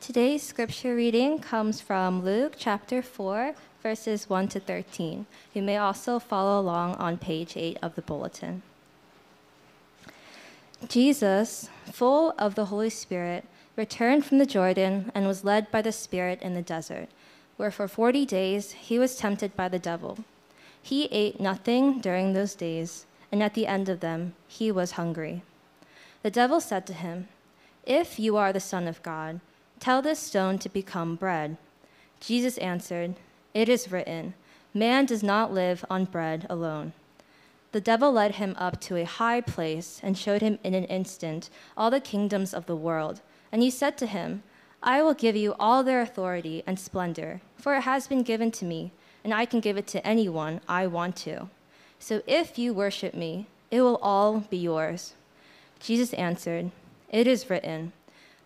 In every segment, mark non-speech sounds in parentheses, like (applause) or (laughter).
Today's scripture reading comes from Luke chapter 4, verses 1 to 13. You may also follow along on page 8 of the bulletin. Jesus, full of the Holy Spirit, returned from the Jordan and was led by the Spirit in the desert, where for 40 days he was tempted by the devil. He ate nothing during those days, and at the end of them he was hungry. The devil said to him, If you are the Son of God, tell this stone to become bread. Jesus answered, It is written, Man does not live on bread alone. The devil led him up to a high place and showed him in an instant all the kingdoms of the world. And he said to him, I will give you all their authority and splendor, for it has been given to me, and I can give it to anyone I want to. So if you worship me, it will all be yours. Jesus answered, It is written,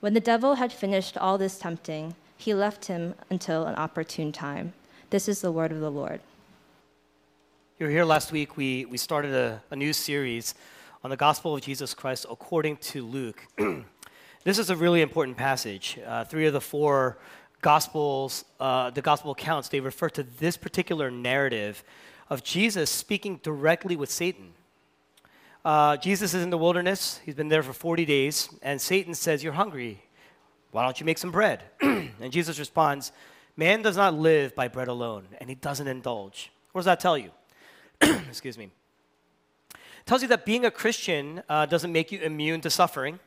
When the devil had finished all this tempting, he left him until an opportune time. This is the word of the Lord. You were here last week. We, we started a, a new series on the gospel of Jesus Christ according to Luke. (clears throat) this is a really important passage. Uh, three of the four gospels, uh, the gospel accounts, they refer to this particular narrative of Jesus speaking directly with Satan. Uh, Jesus is in the wilderness. He's been there for 40 days, and Satan says, You're hungry. Why don't you make some bread? (clears throat) and Jesus responds, Man does not live by bread alone, and he doesn't indulge. What does that tell you? (clears throat) excuse me, tells you that being a Christian uh, doesn't make you immune to suffering.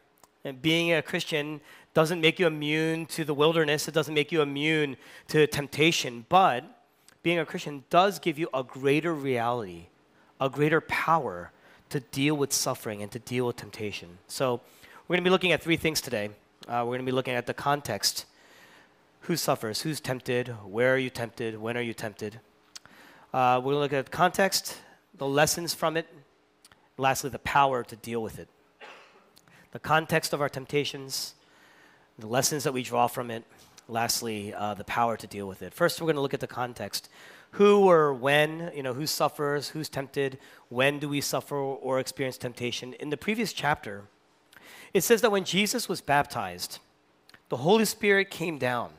And being a Christian doesn't make you immune to the wilderness. It doesn't make you immune to temptation. But being a Christian does give you a greater reality, a greater power to deal with suffering and to deal with temptation. So we're going to be looking at three things today. Uh, we're going to be looking at the context who suffers, who's tempted, where are you tempted, when are you tempted. Uh, we're going to look at the context, the lessons from it, lastly, the power to deal with it. The context of our temptations, the lessons that we draw from it, lastly, uh, the power to deal with it. First, we're going to look at the context. Who or when, you know, who suffers, who's tempted, when do we suffer or experience temptation? In the previous chapter, it says that when Jesus was baptized, the Holy Spirit came down.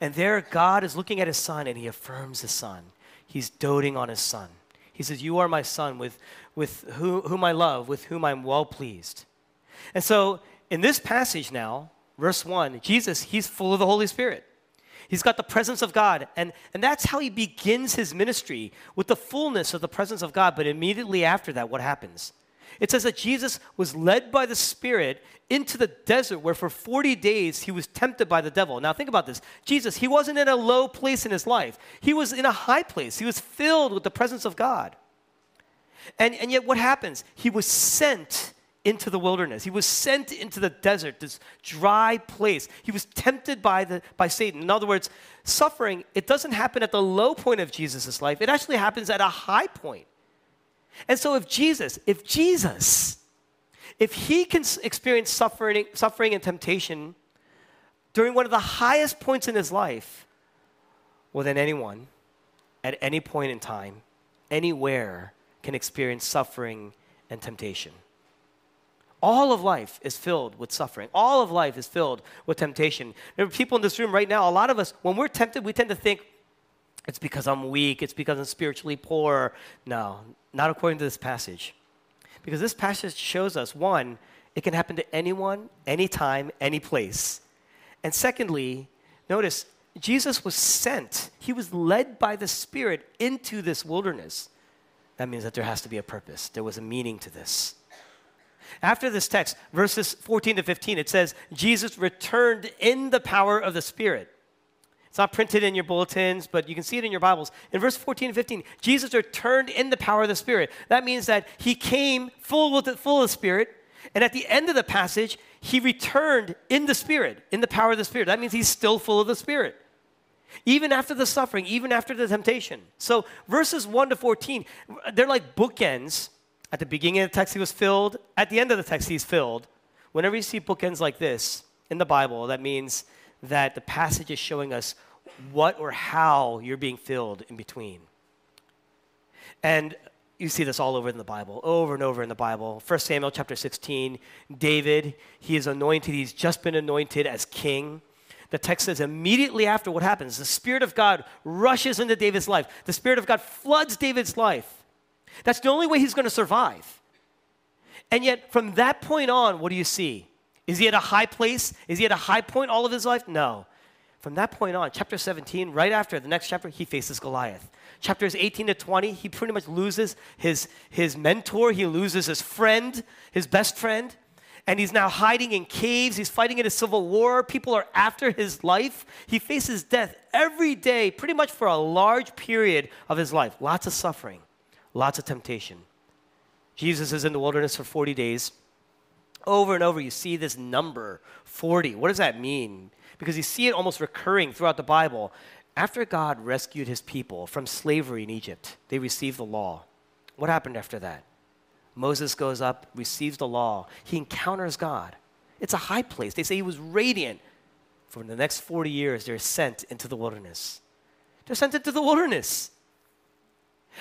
And there, God is looking at his son and he affirms his son he's doting on his son. He says, You are my son, with, with who, whom I love, with whom I'm well pleased. And so, in this passage now, verse 1, Jesus, he's full of the Holy Spirit. He's got the presence of God. And, and that's how he begins his ministry with the fullness of the presence of God. But immediately after that, what happens? It says that Jesus was led by the Spirit into the desert where for 40 days he was tempted by the devil. Now, think about this Jesus, he wasn't in a low place in his life, he was in a high place. He was filled with the presence of God. And, and yet, what happens? He was sent into the wilderness. He was sent into the desert, this dry place. He was tempted by, the, by Satan. In other words, suffering, it doesn't happen at the low point of Jesus' life, it actually happens at a high point. And so, if Jesus, if Jesus, if he can experience suffering, suffering and temptation during one of the highest points in his life, well, then anyone, at any point in time, anywhere, can experience suffering and temptation. All of life is filled with suffering. All of life is filled with temptation. There are people in this room right now, a lot of us, when we're tempted, we tend to think, it's because I'm weak, it's because I'm spiritually poor. No, not according to this passage. Because this passage shows us one, it can happen to anyone, anytime, any place. And secondly, notice Jesus was sent, he was led by the Spirit into this wilderness. That means that there has to be a purpose, there was a meaning to this. After this text, verses 14 to 15, it says, Jesus returned in the power of the Spirit. It's not printed in your bulletins, but you can see it in your Bibles. In verse 14 and 15, Jesus returned in the power of the Spirit. That means that he came full with the, full of the Spirit, and at the end of the passage, he returned in the Spirit, in the power of the Spirit. That means he's still full of the Spirit. Even after the suffering, even after the temptation. So, verses 1 to 14, they're like bookends. At the beginning of the text, he was filled. At the end of the text, he's filled. Whenever you see bookends like this in the Bible, that means that the passage is showing us what or how you're being filled in between. And you see this all over in the Bible, over and over in the Bible. 1 Samuel chapter 16, David, he is anointed, he's just been anointed as king. The text says immediately after what happens, the Spirit of God rushes into David's life. The Spirit of God floods David's life. That's the only way he's going to survive. And yet, from that point on, what do you see? Is he at a high place? Is he at a high point all of his life? No. From that point on, chapter 17, right after the next chapter, he faces Goliath. Chapters 18 to 20, he pretty much loses his, his mentor, he loses his friend, his best friend, and he's now hiding in caves. He's fighting in a civil war. People are after his life. He faces death every day, pretty much for a large period of his life. Lots of suffering, lots of temptation. Jesus is in the wilderness for 40 days. Over and over, you see this number 40. What does that mean? Because you see it almost recurring throughout the Bible. After God rescued his people from slavery in Egypt, they received the law. What happened after that? Moses goes up, receives the law. He encounters God. It's a high place. They say he was radiant. For the next 40 years, they're sent into the wilderness. They're sent into the wilderness.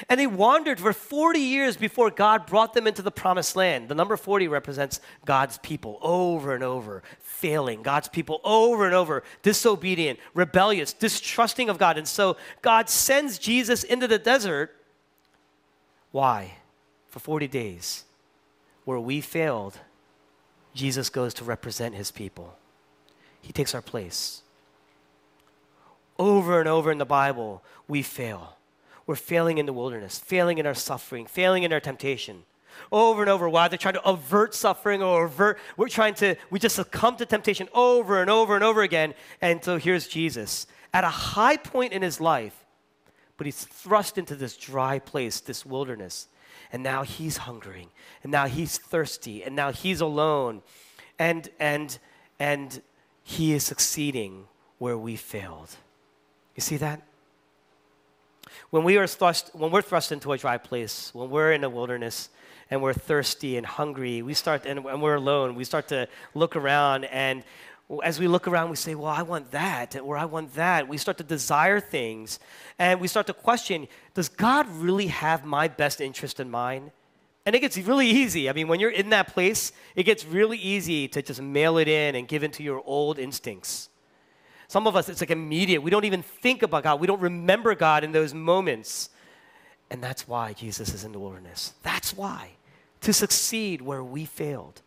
And they wandered for 40 years before God brought them into the promised land. The number 40 represents God's people over and over, failing. God's people over and over, disobedient, rebellious, distrusting of God. And so God sends Jesus into the desert. Why? For 40 days. Where we failed, Jesus goes to represent his people. He takes our place. Over and over in the Bible, we fail we're failing in the wilderness, failing in our suffering, failing in our temptation. Over and over, why they're trying to avert suffering or avert, we're trying to, we just succumb to temptation over and over and over again. And so here's Jesus at a high point in his life, but he's thrust into this dry place, this wilderness. And now he's hungering, and now he's thirsty, and now he's alone. And, and, and he is succeeding where we failed. You see that? When we are thrust, when we're thrust into a dry place, when we're in a wilderness and we're thirsty and hungry, we start and, and we're alone. We start to look around, and as we look around, we say, "Well, I want that," or "I want that." We start to desire things, and we start to question: Does God really have my best interest in mind? And it gets really easy. I mean, when you're in that place, it gets really easy to just mail it in and give into your old instincts. Some of us, it's like immediate. We don't even think about God. We don't remember God in those moments. And that's why Jesus is in the wilderness. That's why. To succeed where we failed,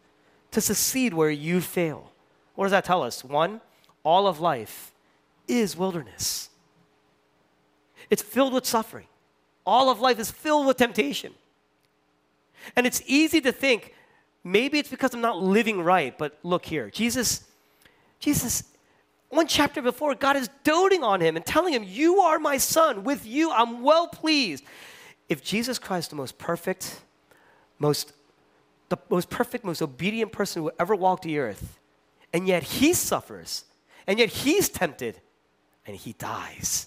to succeed where you fail. What does that tell us? One, all of life is wilderness, it's filled with suffering. All of life is filled with temptation. And it's easy to think, maybe it's because I'm not living right, but look here. Jesus, Jesus one chapter before, God is doting on him and telling him, You are my son. With you, I'm well pleased. If Jesus Christ, the most perfect, most, the most perfect, most obedient person who ever walked the earth, and yet he suffers, and yet he's tempted, and he dies,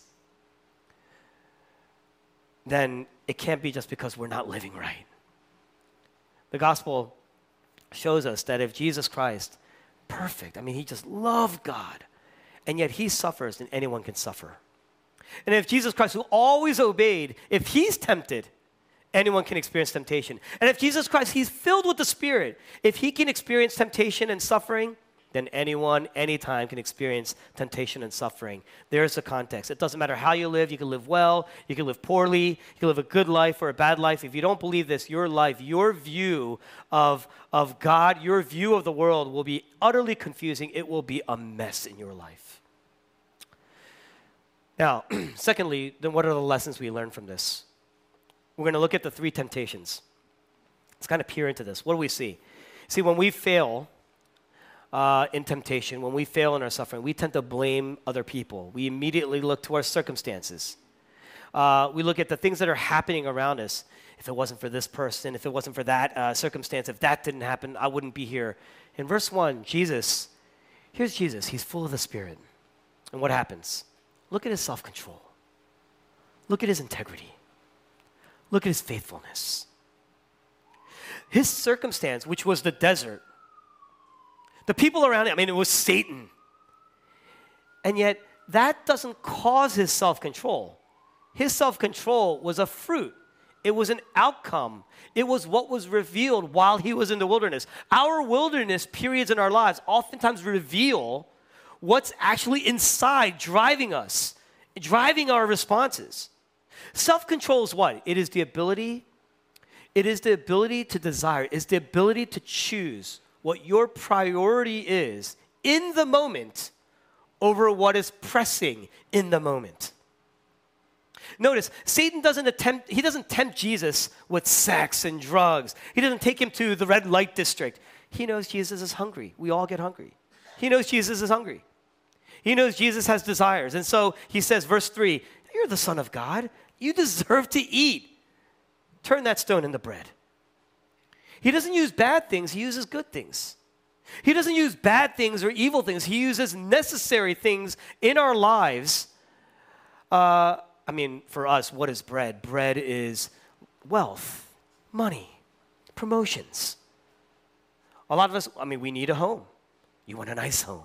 then it can't be just because we're not living right. The gospel shows us that if Jesus Christ, perfect, I mean, he just loved God and yet he suffers, and anyone can suffer. And if Jesus Christ, who always obeyed, if he's tempted, anyone can experience temptation. And if Jesus Christ, he's filled with the Spirit, if he can experience temptation and suffering, then anyone, anytime can experience temptation and suffering. There's the context. It doesn't matter how you live. You can live well, you can live poorly, you can live a good life or a bad life. If you don't believe this, your life, your view of, of God, your view of the world will be utterly confusing. It will be a mess in your life. Now, (clears throat) secondly, then what are the lessons we learn from this? We're going to look at the three temptations. Let's kind of peer into this. What do we see? See, when we fail, uh, in temptation, when we fail in our suffering, we tend to blame other people. We immediately look to our circumstances. Uh, we look at the things that are happening around us. if it wasn't for this person, if it wasn't for that uh, circumstance, if that didn't happen, I wouldn't be here. In verse 1, Jesus, here's Jesus. He's full of the Spirit. And what happens? Look at his self control. Look at his integrity. Look at his faithfulness. His circumstance, which was the desert, the people around him, I mean, it was Satan. And yet, that doesn't cause his self control. His self control was a fruit, it was an outcome. It was what was revealed while he was in the wilderness. Our wilderness periods in our lives oftentimes reveal what's actually inside driving us, driving our responses. Self control is what? It is the ability. It is the ability to desire, it is the ability to choose what your priority is in the moment over what is pressing in the moment. Notice, Satan doesn't attempt, he doesn't tempt Jesus with sex and drugs. He doesn't take him to the red light district. He knows Jesus is hungry. We all get hungry. He knows Jesus is hungry. He knows Jesus has desires. And so he says, verse 3 You're the Son of God. You deserve to eat. Turn that stone into bread. He doesn't use bad things, he uses good things. He doesn't use bad things or evil things, he uses necessary things in our lives. Uh, I mean, for us, what is bread? Bread is wealth, money, promotions. A lot of us, I mean, we need a home. You want a nice home.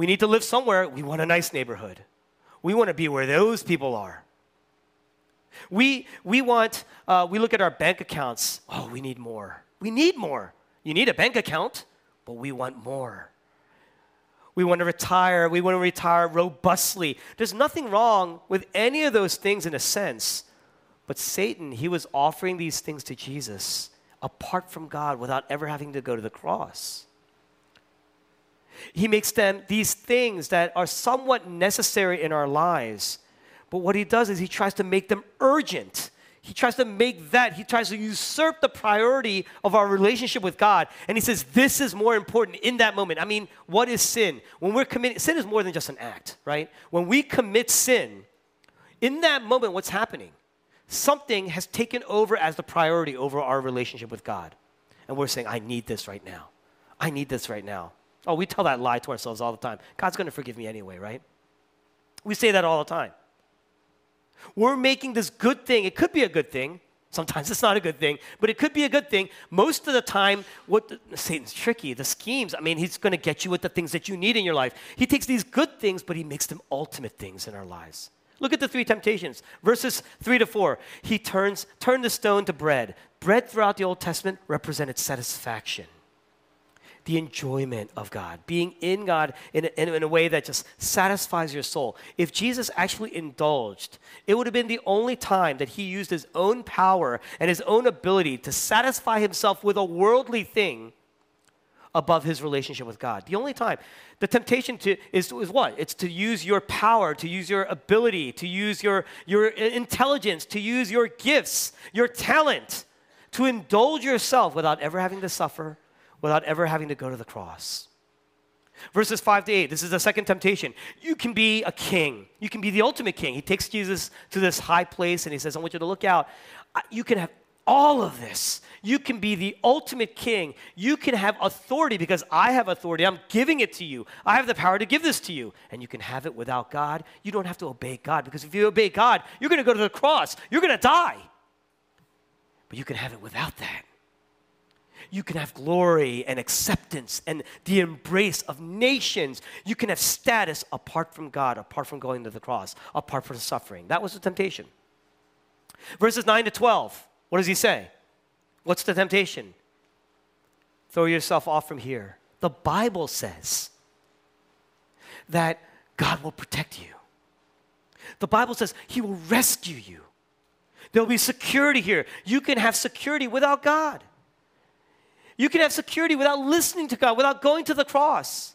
We need to live somewhere. We want a nice neighborhood. We want to be where those people are. We, we want, uh, we look at our bank accounts. Oh, we need more. We need more. You need a bank account, but we want more. We want to retire. We want to retire robustly. There's nothing wrong with any of those things in a sense. But Satan, he was offering these things to Jesus apart from God without ever having to go to the cross. He makes them these things that are somewhat necessary in our lives. But what he does is he tries to make them urgent. He tries to make that, he tries to usurp the priority of our relationship with God. And he says, This is more important in that moment. I mean, what is sin? When we're committing, sin is more than just an act, right? When we commit sin, in that moment, what's happening? Something has taken over as the priority over our relationship with God. And we're saying, I need this right now. I need this right now. Oh, we tell that lie to ourselves all the time. God's going to forgive me anyway, right? We say that all the time. We're making this good thing. It could be a good thing. Sometimes it's not a good thing, but it could be a good thing. Most of the time, what the, Satan's tricky. The schemes. I mean, he's going to get you with the things that you need in your life. He takes these good things, but he makes them ultimate things in our lives. Look at the three temptations, verses three to four. He turns turned the stone to bread. Bread throughout the Old Testament represented satisfaction the enjoyment of God, being in God in a, in a way that just satisfies your soul. If Jesus actually indulged, it would have been the only time that he used his own power and his own ability to satisfy himself with a worldly thing above his relationship with God. The only time. The temptation to, is, is what? It's to use your power, to use your ability, to use your, your intelligence, to use your gifts, your talent, to indulge yourself without ever having to suffer without ever having to go to the cross. Verses 5 to 8, this is the second temptation. You can be a king. You can be the ultimate king. He takes Jesus to this high place and he says, I want you to look out. You can have all of this. You can be the ultimate king. You can have authority because I have authority. I'm giving it to you. I have the power to give this to you. And you can have it without God. You don't have to obey God because if you obey God, you're going to go to the cross. You're going to die. But you can have it without that you can have glory and acceptance and the embrace of nations. You can have status apart from God, apart from going to the cross, apart from suffering. That was the temptation. Verses 9 to 12, what does he say? What's the temptation? Throw yourself off from here. The Bible says that God will protect you. The Bible says He will rescue you. There'll be security here. You can have security without God. You can have security without listening to God, without going to the cross.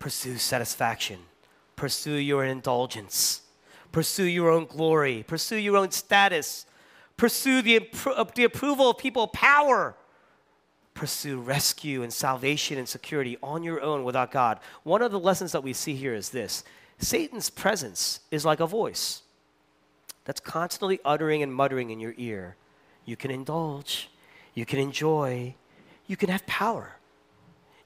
Pursue satisfaction, pursue your indulgence, pursue your own glory, pursue your own status, pursue the, uh, the approval of people, power. Pursue rescue and salvation and security on your own without God. One of the lessons that we see here is this Satan's presence is like a voice. that's constantly uttering and muttering in your ear, you can indulge, you can enjoy, you can have power.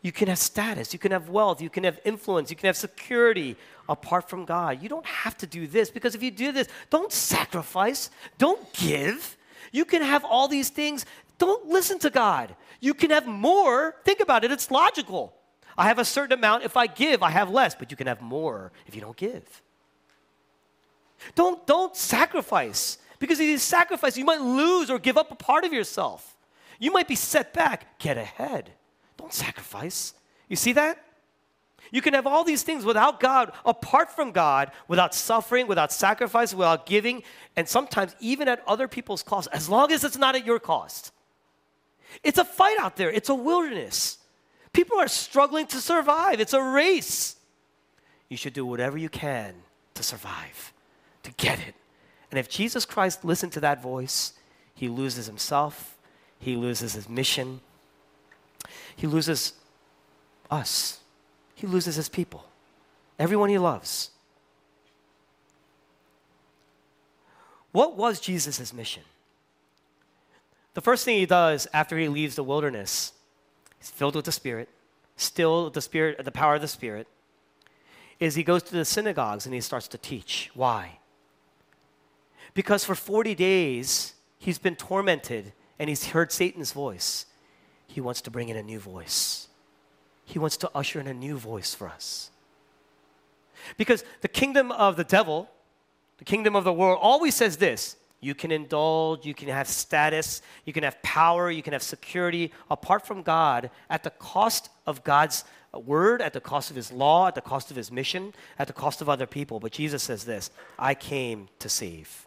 You can have status, you can have wealth, you can have influence, you can have security apart from God. You don't have to do this because if you do this, don't sacrifice, don't give. You can have all these things, don't listen to God. You can have more. Think about it, it's logical. I have a certain amount. If I give, I have less, but you can have more if you don't give. Don't, don't sacrifice because if you sacrifice, you might lose or give up a part of yourself. You might be set back. Get ahead. Don't sacrifice. You see that? You can have all these things without God, apart from God, without suffering, without sacrifice, without giving, and sometimes even at other people's cost, as long as it's not at your cost. It's a fight out there, it's a wilderness. People are struggling to survive, it's a race. You should do whatever you can to survive, to get it. And if Jesus Christ listened to that voice, he loses himself, he loses his mission, he loses us, he loses his people, everyone he loves. What was Jesus' mission? The first thing he does after he leaves the wilderness, he's filled with the Spirit, still the Spirit, the power of the Spirit, is he goes to the synagogues and he starts to teach. Why? Because for 40 days, he's been tormented and he's heard Satan's voice. He wants to bring in a new voice. He wants to usher in a new voice for us. Because the kingdom of the devil, the kingdom of the world, always says this you can indulge, you can have status, you can have power, you can have security apart from God at the cost of God's word, at the cost of his law, at the cost of his mission, at the cost of other people. But Jesus says this I came to save.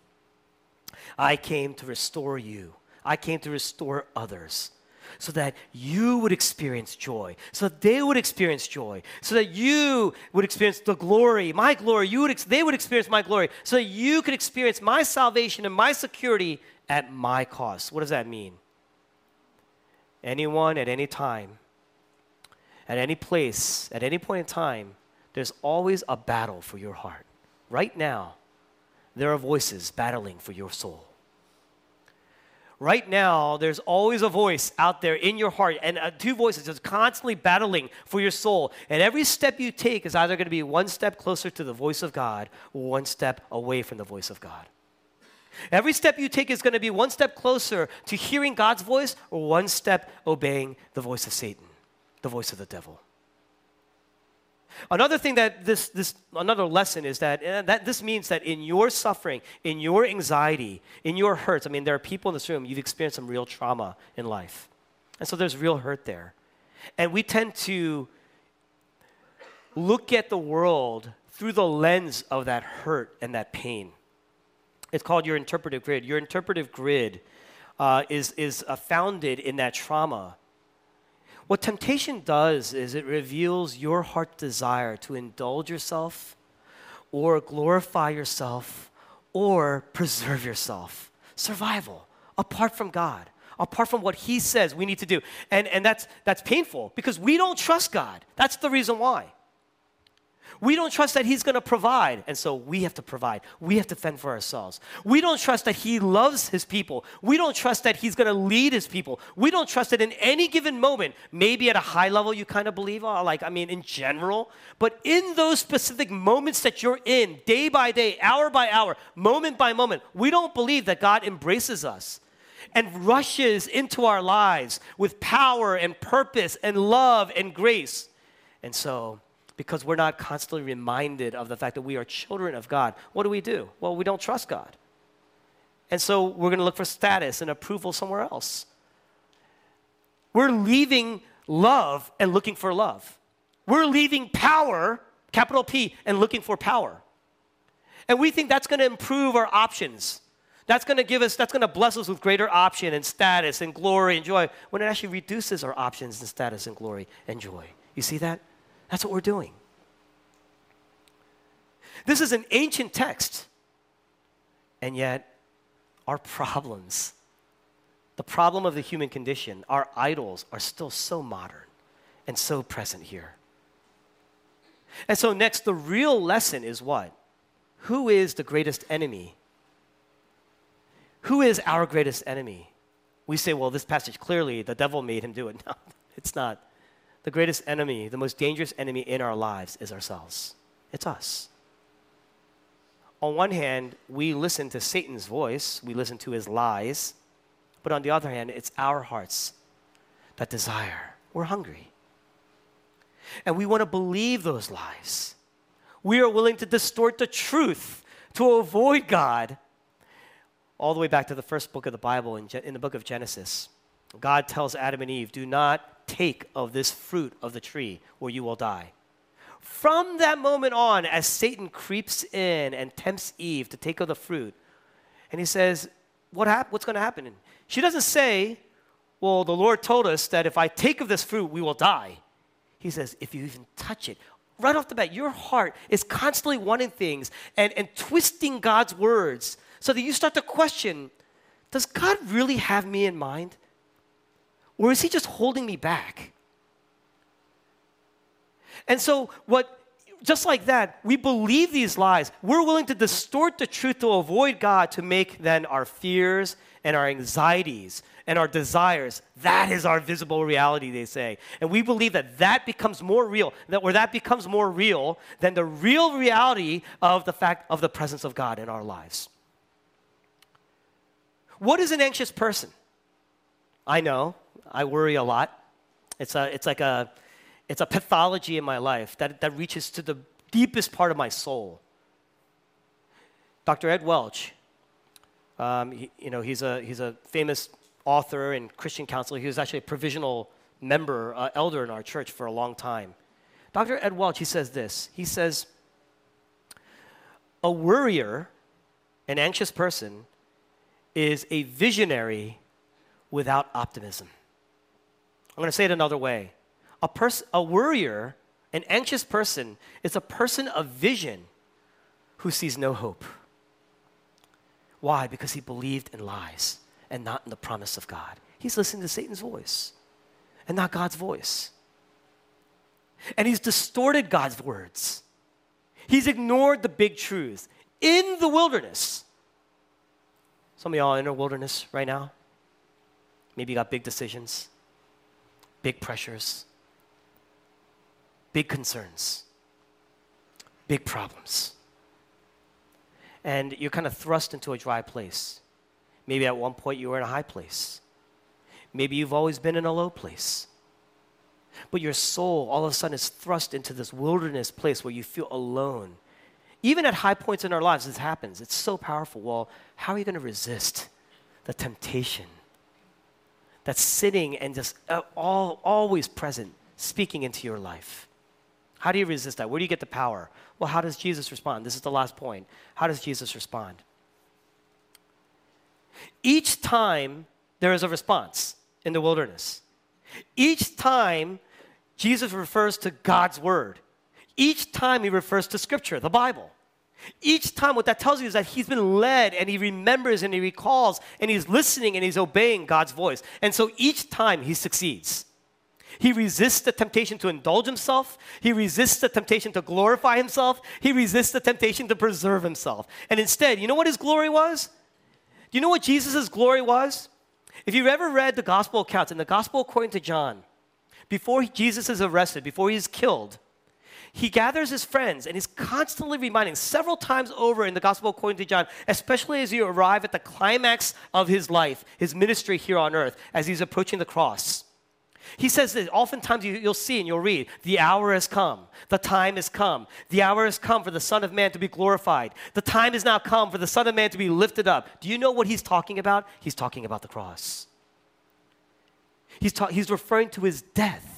I came to restore you. I came to restore others so that you would experience joy, so that they would experience joy, so that you would experience the glory, my glory, you would ex- they would experience my glory, so that you could experience my salvation and my security at my cost. What does that mean? Anyone at any time, at any place, at any point in time, there's always a battle for your heart. Right now, there are voices battling for your soul right now, there's always a voice out there in your heart, and uh, two voices just constantly battling for your soul. And every step you take is either going to be one step closer to the voice of God or one step away from the voice of God. Every step you take is going to be one step closer to hearing God's voice or one step obeying the voice of Satan, the voice of the devil. Another thing that this, this another lesson is that, uh, that this means that in your suffering, in your anxiety, in your hurts, I mean, there are people in this room, you've experienced some real trauma in life. And so there's real hurt there. And we tend to look at the world through the lens of that hurt and that pain. It's called your interpretive grid. Your interpretive grid uh, is, is uh, founded in that trauma what temptation does is it reveals your heart desire to indulge yourself or glorify yourself or preserve yourself. Survival, apart from God, apart from what He says we need to do. And, and that's, that's painful because we don't trust God. That's the reason why. We don't trust that He's going to provide, and so we have to provide. We have to fend for ourselves. We don't trust that He loves His people. We don't trust that He's going to lead His people. We don't trust that in any given moment, maybe at a high level you kind of believe, oh, like, I mean, in general, but in those specific moments that you're in, day by day, hour by hour, moment by moment, we don't believe that God embraces us and rushes into our lives with power and purpose and love and grace. And so, because we're not constantly reminded of the fact that we are children of God. What do we do? Well, we don't trust God. And so we're going to look for status and approval somewhere else. We're leaving love and looking for love. We're leaving power, capital P, and looking for power. And we think that's going to improve our options. That's going to give us, that's going to bless us with greater option and status and glory and joy when it actually reduces our options and status and glory and joy. You see that? That's what we're doing. This is an ancient text, and yet our problems, the problem of the human condition, our idols are still so modern and so present here. And so, next, the real lesson is what? Who is the greatest enemy Who is our greatest enemy? We say, well, this passage clearly, the devil made him do it. (laughs) No, it's not. The greatest enemy, the most dangerous enemy in our lives is ourselves. It's us. On one hand, we listen to Satan's voice, we listen to his lies, but on the other hand, it's our hearts that desire. We're hungry. And we want to believe those lies. We are willing to distort the truth to avoid God. All the way back to the first book of the Bible, in, the book of Genesis. God tells Adam and Eve, Do not take of this fruit of the tree, or you will die. From that moment on, as Satan creeps in and tempts Eve to take of the fruit, and he says, what hap- What's going to happen? She doesn't say, Well, the Lord told us that if I take of this fruit, we will die. He says, If you even touch it, right off the bat, your heart is constantly wanting things and, and twisting God's words so that you start to question Does God really have me in mind? Or is he just holding me back? And so, what, just like that, we believe these lies. We're willing to distort the truth to avoid God to make then our fears and our anxieties and our desires. That is our visible reality, they say. And we believe that that becomes more real, that where that becomes more real than the real reality of the fact of the presence of God in our lives. What is an anxious person? I know, I worry a lot. It's, a, it's like a, it's a pathology in my life that, that reaches to the deepest part of my soul. Dr. Ed Welch, um, he, you know, he's a, he's a famous author and Christian counselor. He was actually a provisional member, uh, elder in our church for a long time. Dr. Ed Welch, he says this. He says, a worrier, an anxious person, is a visionary without optimism. I'm going to say it another way. A, pers- a worrier, an anxious person, is a person of vision who sees no hope. Why? Because he believed in lies and not in the promise of God. He's listening to Satan's voice and not God's voice. And he's distorted God's words. He's ignored the big truth in the wilderness. Some of y'all in a wilderness right now. Maybe you got big decisions, big pressures, big concerns, big problems. And you're kind of thrust into a dry place. Maybe at one point you were in a high place. Maybe you've always been in a low place. But your soul all of a sudden is thrust into this wilderness place where you feel alone. Even at high points in our lives, this happens. It's so powerful. Well, how are you going to resist the temptation that's sitting and just uh, all, always present, speaking into your life? How do you resist that? Where do you get the power? Well, how does Jesus respond? This is the last point. How does Jesus respond? Each time there is a response in the wilderness. Each time Jesus refers to God's word. Each time he refers to scripture, the Bible. Each time, what that tells you is that he's been led and he remembers and he recalls and he's listening and he's obeying God's voice. And so each time he succeeds. He resists the temptation to indulge himself. He resists the temptation to glorify himself. He resists the temptation to preserve himself. And instead, you know what his glory was? Do you know what Jesus' glory was? If you've ever read the gospel accounts, in the gospel according to John, before Jesus is arrested, before he's killed, he gathers his friends and he's constantly reminding several times over in the gospel according to John, especially as you arrive at the climax of his life, his ministry here on earth, as he's approaching the cross. He says that oftentimes you, will see and you'll read, the hour has come, the time has come, the hour has come for the Son of Man to be glorified, the time has now come for the Son of Man to be lifted up. Do you know what he's talking about? He's talking about the cross. He's, ta- he's referring to his death.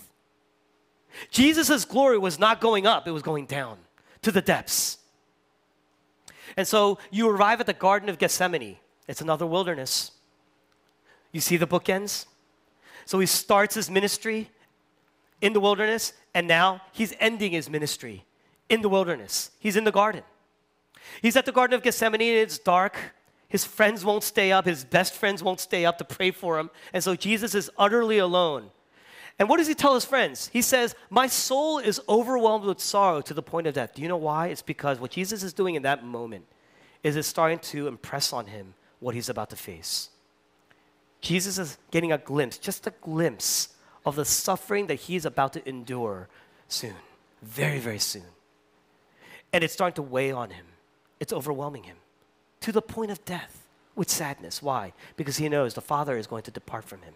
Jesus' glory was not going up, it was going down to the depths. And so you arrive at the Garden of Gethsemane. It's another wilderness. You see the bookends? So he starts his ministry in the wilderness, and now he's ending his ministry in the wilderness. He's in the garden. He's at the Garden of Gethsemane, and it's dark. His friends won't stay up, his best friends won't stay up to pray for him. And so Jesus is utterly alone. And what does he tell his friends? He says, My soul is overwhelmed with sorrow to the point of death. Do you know why? It's because what Jesus is doing in that moment is it's starting to impress on him what he's about to face. Jesus is getting a glimpse, just a glimpse of the suffering that he's about to endure soon, very, very soon. And it's starting to weigh on him, it's overwhelming him to the point of death with sadness. Why? Because he knows the Father is going to depart from him.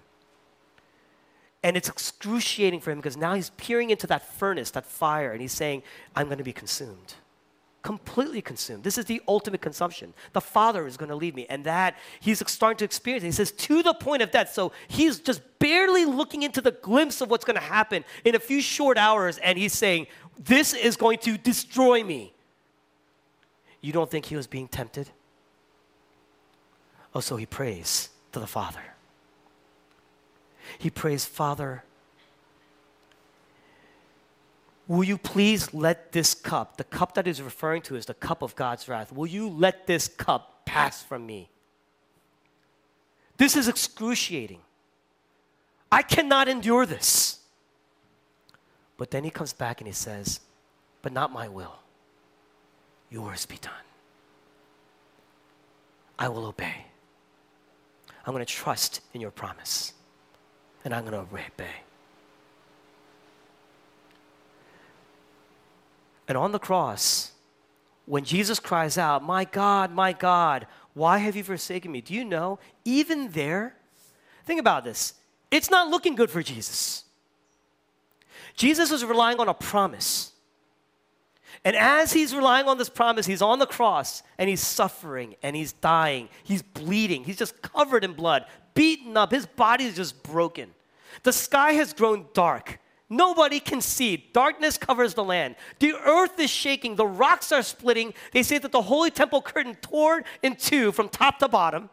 And it's excruciating for him because now he's peering into that furnace, that fire, and he's saying, I'm going to be consumed. Completely consumed. This is the ultimate consumption. The Father is going to leave me. And that he's starting to experience. He says, to the point of death. So he's just barely looking into the glimpse of what's going to happen in a few short hours. And he's saying, This is going to destroy me. You don't think he was being tempted? Oh, so he prays to the Father. He prays, Father, will you please let this cup, the cup that is referring to is the cup of God's wrath, will you let this cup pass from me? This is excruciating. I cannot endure this. But then he comes back and he says, But not my will, yours be done. I will obey. I'm going to trust in your promise and I'm going to obey. And on the cross, when Jesus cries out, My God, my God, why have you forsaken me? Do you know, even there, think about this, it's not looking good for Jesus. Jesus is relying on a promise. And as he's relying on this promise, he's on the cross and he's suffering and he's dying. He's bleeding. He's just covered in blood, beaten up. His body is just broken. The sky has grown dark. Nobody can see. Darkness covers the land. The earth is shaking. The rocks are splitting. They say that the holy temple curtain tore in two from top to bottom.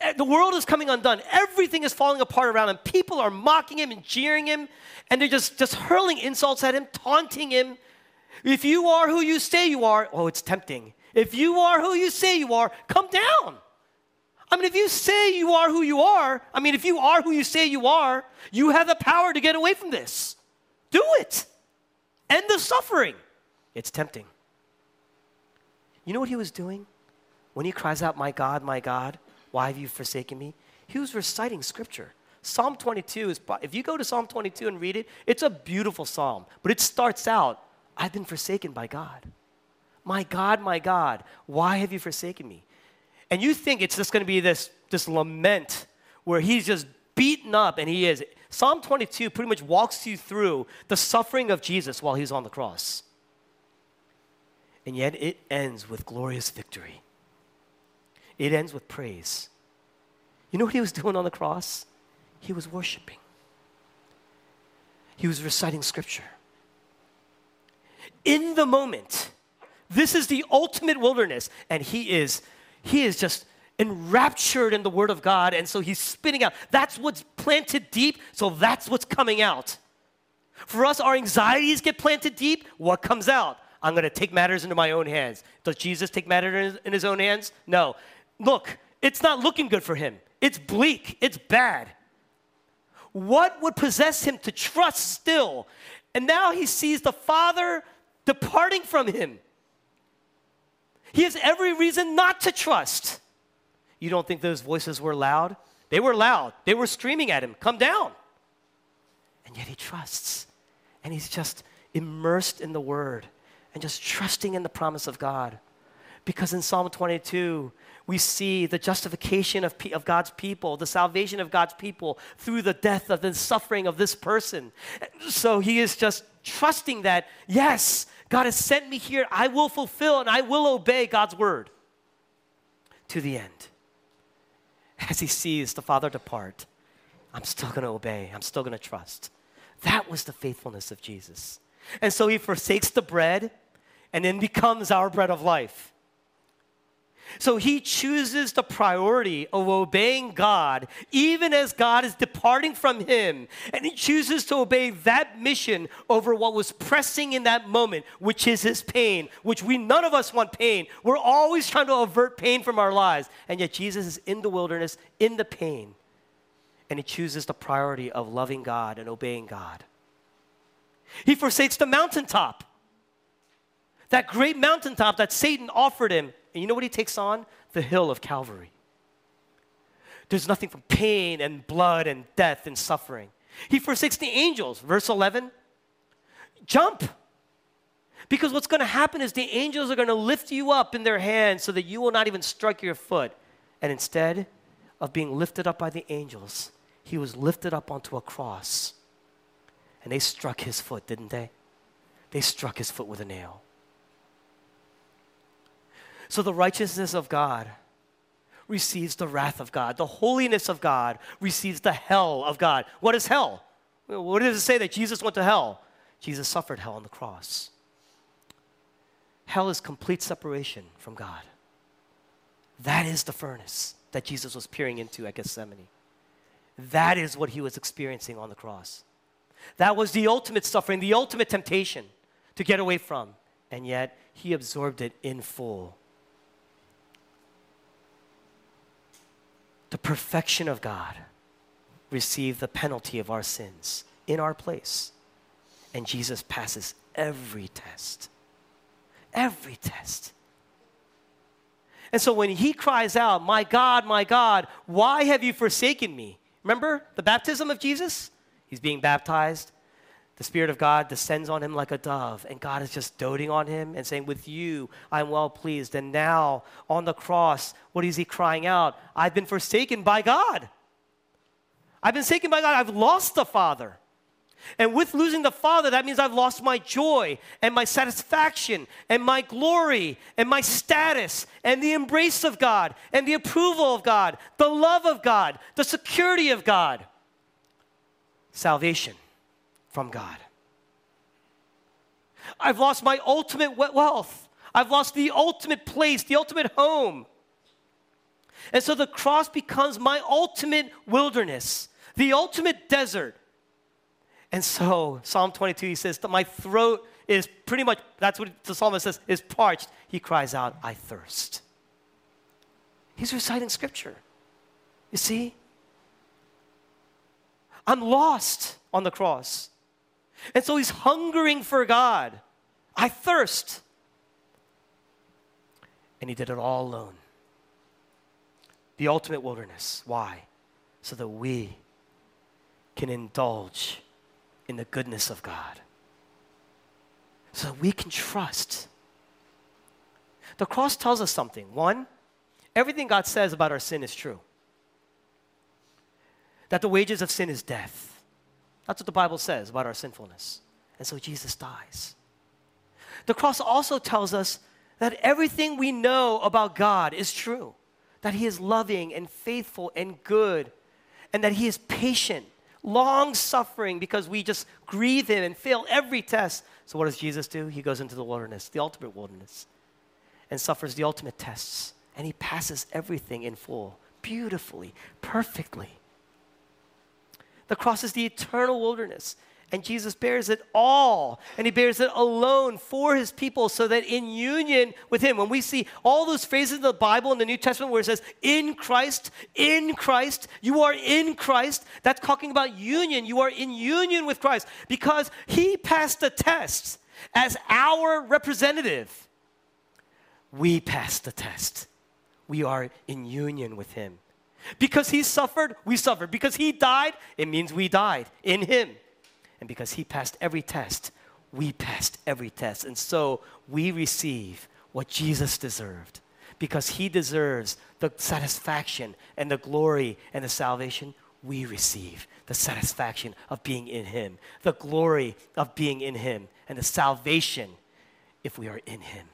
Eh, the world is coming undone. Everything is falling apart around him. People are mocking him and jeering him, and they're just, just hurling insults at him, taunting him. If you are who you say you are, oh, it's tempting. If you are who you say you are, come down. I mean, if you say you are who you are, I mean, if you are who you say you are, you have the power to get away from this. Do it. End the suffering. It's tempting. You know what he was doing? When he cries out, My God, my God, why have you forsaken me? He was reciting scripture. Psalm 22 is, if you go to Psalm 22 and read it, it's a beautiful psalm, but it starts out I've been forsaken by God. My God, my God, why have you forsaken me? And you think it's just going to be this, this lament where he's just beaten up, and he is. Psalm 22 pretty much walks you through the suffering of Jesus while he's on the cross. And yet it ends with glorious victory. It ends with praise. You know what he was doing on the cross? He was worshiping, he was reciting scripture in the moment. This is the ultimate wilderness. And he is, he is just enraptured in the word of God. And so he's spitting out. That's what's planted deep. So that's what's coming out. For us, our anxieties get planted deep. What comes out? I'm going to take matters into my own hands. Does Jesus take matters in his own hands? No. Look, it's not looking good for him. It's bleak. It's bad. What would possess him to trust still? And now he sees the Father departing from him. He has every reason not to trust. You don't think those voices were loud? They were loud. They were screaming at him, Come down. And yet he trusts. And he's just immersed in the word and just trusting in the promise of God. Because in Psalm 22, we see the justification of, of God's people, the salvation of God's people through the death of the suffering of this person. So he is just trusting that, yes, God has sent me here. I will fulfill and I will obey God's word to the end. As he sees the Father depart, I'm still going to obey. I'm still going to trust. That was the faithfulness of Jesus. And so he forsakes the bread and then becomes our bread of life. So he chooses the priority of obeying God, even as God is departing from him. And he chooses to obey that mission over what was pressing in that moment, which is his pain, which we none of us want pain. We're always trying to avert pain from our lives. And yet Jesus is in the wilderness, in the pain. And he chooses the priority of loving God and obeying God. He forsakes the mountaintop. That great mountaintop that Satan offered him And you know what he takes on? The hill of Calvary. There's nothing from pain and blood and death and suffering. He forsakes the angels. Verse 11 jump. Because what's going to happen is the angels are going to lift you up in their hands so that you will not even strike your foot. And instead of being lifted up by the angels, he was lifted up onto a cross. And they struck his foot, didn't they? They struck his foot with a nail. So the righteousness of God receives the wrath of God. The holiness of God receives the hell of God. What is hell? What does it say that Jesus went to hell? Jesus suffered hell on the cross. Hell is complete separation from God. That is the furnace that Jesus was peering into at Gethsemane. That is what he was experiencing on the cross. That was the ultimate suffering, the ultimate temptation to get away from. And yet, he absorbed it in full. The perfection of God received the penalty of our sins in our place. And Jesus passes every test. Every test. And so when he cries out, My God, my God, why have you forsaken me? Remember the baptism of Jesus? He's being baptized. The Spirit of God descends on him like a dove, and God is just doting on him and saying, With you, I'm well pleased. And now on the cross, what is he crying out? I've been forsaken by God. I've been forsaken by God. I've lost the Father. And with losing the Father, that means I've lost my joy and my satisfaction and my glory and my status and the embrace of God and the approval of God, the love of God, the security of God. Salvation from God. I've lost my ultimate wealth. I've lost the ultimate place, the ultimate home. And so the cross becomes my ultimate wilderness, the ultimate desert and so, Psalm 22, he says, My throat is pretty much, that's what the psalmist says, is parched. He cries out, I thirst. He's reciting scripture. You see? I'm lost on the cross. And so he's hungering for God. I thirst. And he did it all alone. The ultimate wilderness. Why? So that we can indulge in the goodness of God. So that we can trust. The cross tells us something. One, everything God says about our sin is true. That the wages of sin is death. That's what the Bible says about our sinfulness. And so Jesus dies. The cross also tells us that everything we know about God is true. That He is loving and faithful and good, and that He is patient long suffering because we just grieve him and fail every test. So, what does Jesus do? He goes into the wilderness, the ultimate wilderness, and suffers the ultimate tests. And he passes everything in full, beautifully, perfectly. The cross is the eternal wilderness. And Jesus bears it all. And he bears it alone for his people so that in union with him, when we see all those phrases in the Bible in the New Testament where it says, in Christ, in Christ, you are in Christ, that's talking about union. You are in union with Christ because he passed the test as our representative. We passed the test. We are in union with him. Because he suffered, we suffered. Because he died, it means we died in him. And because he passed every test, we passed every test. And so we receive what Jesus deserved. Because he deserves the satisfaction and the glory and the salvation, we receive the satisfaction of being in him, the glory of being in him, and the salvation if we are in him.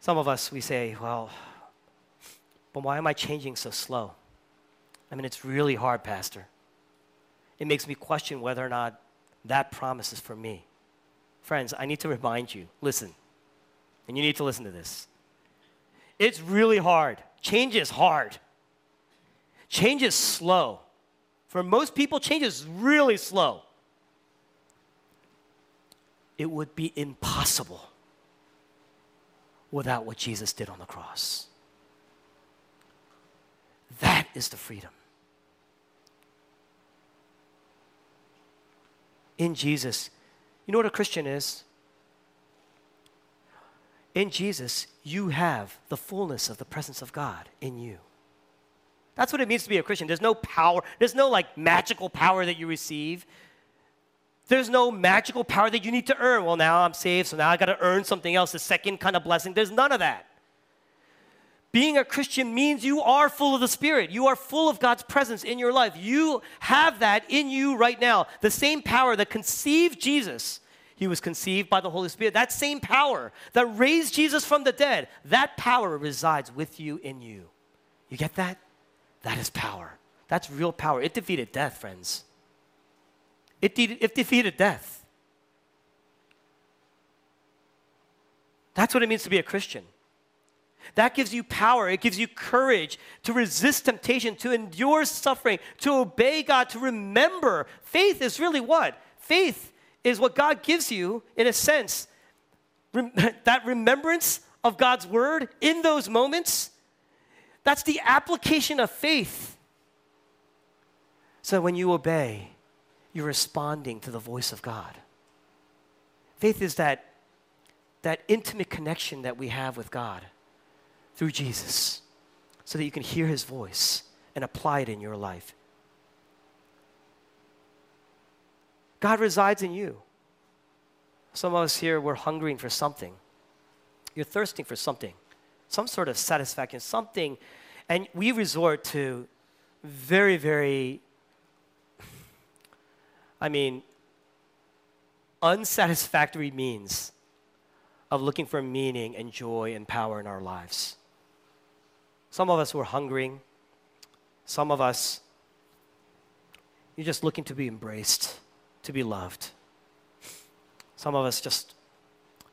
Some of us, we say, well, but why am I changing so slow? I mean, it's really hard, Pastor it makes me question whether or not that promise is for me. Friends, I need to remind you listen, and you need to listen to this. It's really hard. Change is hard. Change is slow. For most people, change is really slow. It would be impossible without what Jesus did on the cross. That is the freedom. in Jesus. You know what a Christian is? in Jesus, you have the fullness of the presence of God in you. That's what it means to be a Christian. There's no power, there's no like magical power that you receive. There's no magical power that you need to earn. Well, now I'm saved, so now I got to earn something else, the second kind of blessing. There's none of that. Being a Christian means you are full of the Spirit. You are full of God's presence in your life. You have that in you right now. The same power that conceived Jesus he was conceived by the Holy Spirit. That same power that raised Jesus from the dead, that power resides with you in you. You get that? That is power. That's real power. It defeated death, friends. It, de- it defeated death. That's what it means to be a Christian. That gives you power. It gives you courage to resist temptation, to endure suffering, to obey God, to remember. Faith is really what? Faith is what God gives you, in a sense, rem- (laughs) that remembrance of God's word in those moments. That's the application of faith. So when you obey, you're responding to the voice of God. Faith is that, that intimate connection that we have with God through Jesus so that you can hear his voice and apply it in your life. God resides in you. Some of us here, we're hungering for something. You're thirsting for something, some sort of satisfaction, something. And we resort to very, very, I mean, unsatisfactory means of looking for meaning and joy and power in our lives. Some of us were hungering. Some of us, you're just looking to be embraced to be loved. Some of us just,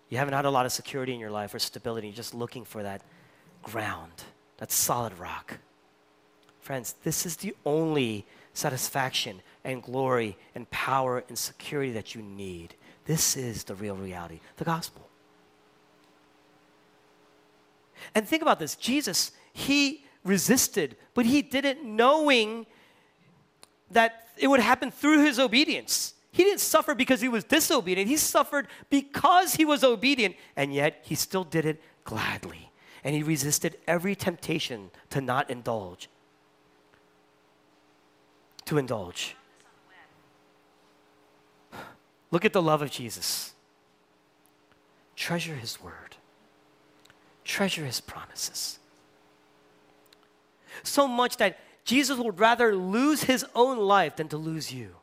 you haven't had a lot of security in your life or stability, you're just looking for that ground, that solid rock. Friends, this is the only satisfaction and glory and power and security that you need. This is the real reality, the gospel. And think about this Jesus, he resisted, but he did it knowing that it would happen through his obedience. He didn't suffer because he was disobedient. He suffered because he was obedient, and yet he still did it gladly. And he resisted every temptation to not indulge. To indulge. Look at the love of Jesus. Treasure his word, treasure his promises. So much that Jesus would rather lose his own life than to lose you.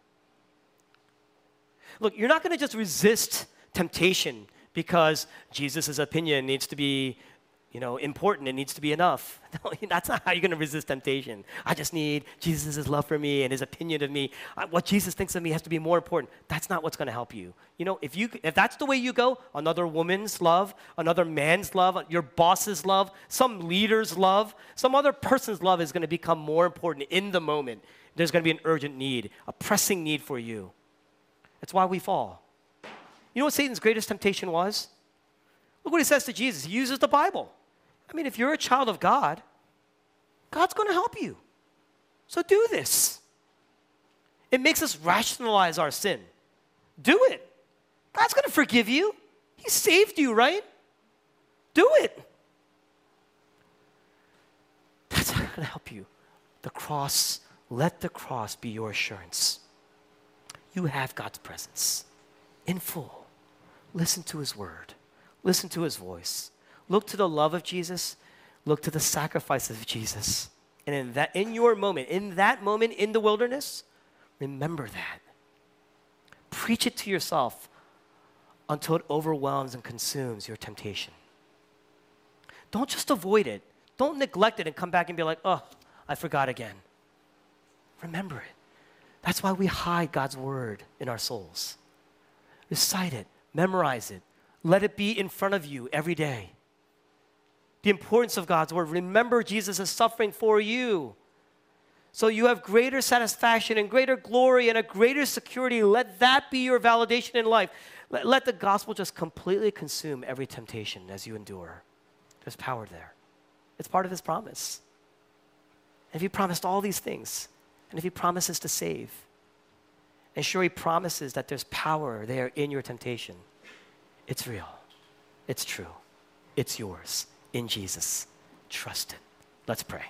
Look, you're not going to just resist temptation because Jesus' opinion needs to be you know, important. It needs to be enough. (laughs) No, that's not how you're going to resist temptation. I just need Jesus' love for me and his opinion of me. What Jesus thinks of me has to be more important. That's not what's going to help you. You know, if you if that's the way you go, another woman's love, another man's love, your boss's love, some leader's love, some other person's love is going to become more important in the moment. There's going to be an urgent need, a pressing need for you. That's why we fall. You know what Satan's greatest temptation was? Look what he says to Jesus. He uses the Bible. I mean, if you're a child of God, God's going to help you. So do this. It makes us rationalize our sin. Do it. God's going to forgive you. He saved you, right? Do it. That's not going to help you. The cross, let the cross be your assurance you have God's presence in full. Listen to his word, listen to his voice. Look to the love of Jesus, look to the sacrifice of Jesus. And in that in your moment, in that moment in the wilderness, remember that. Preach it to yourself until it overwhelms and consumes your temptation. Don't just avoid it. Don't neglect it and come back and be like, oh, I forgot again. Remember it. That's why we hide God's word in our souls. Recite it, memorize it, let it be in front of you every day. The importance of God's word. Remember Jesus' is suffering for you. So you have greater satisfaction and greater glory and a greater security. Let that be your validation in life. Let, let the gospel just completely consume every temptation as you endure. There's power there. It's part of his promise. And if he promised all these things, and if He promises to save, and sure, He promises that there's power there in your temptation, it's real, it's true. it's yours in Jesus. Trust it. Let's pray.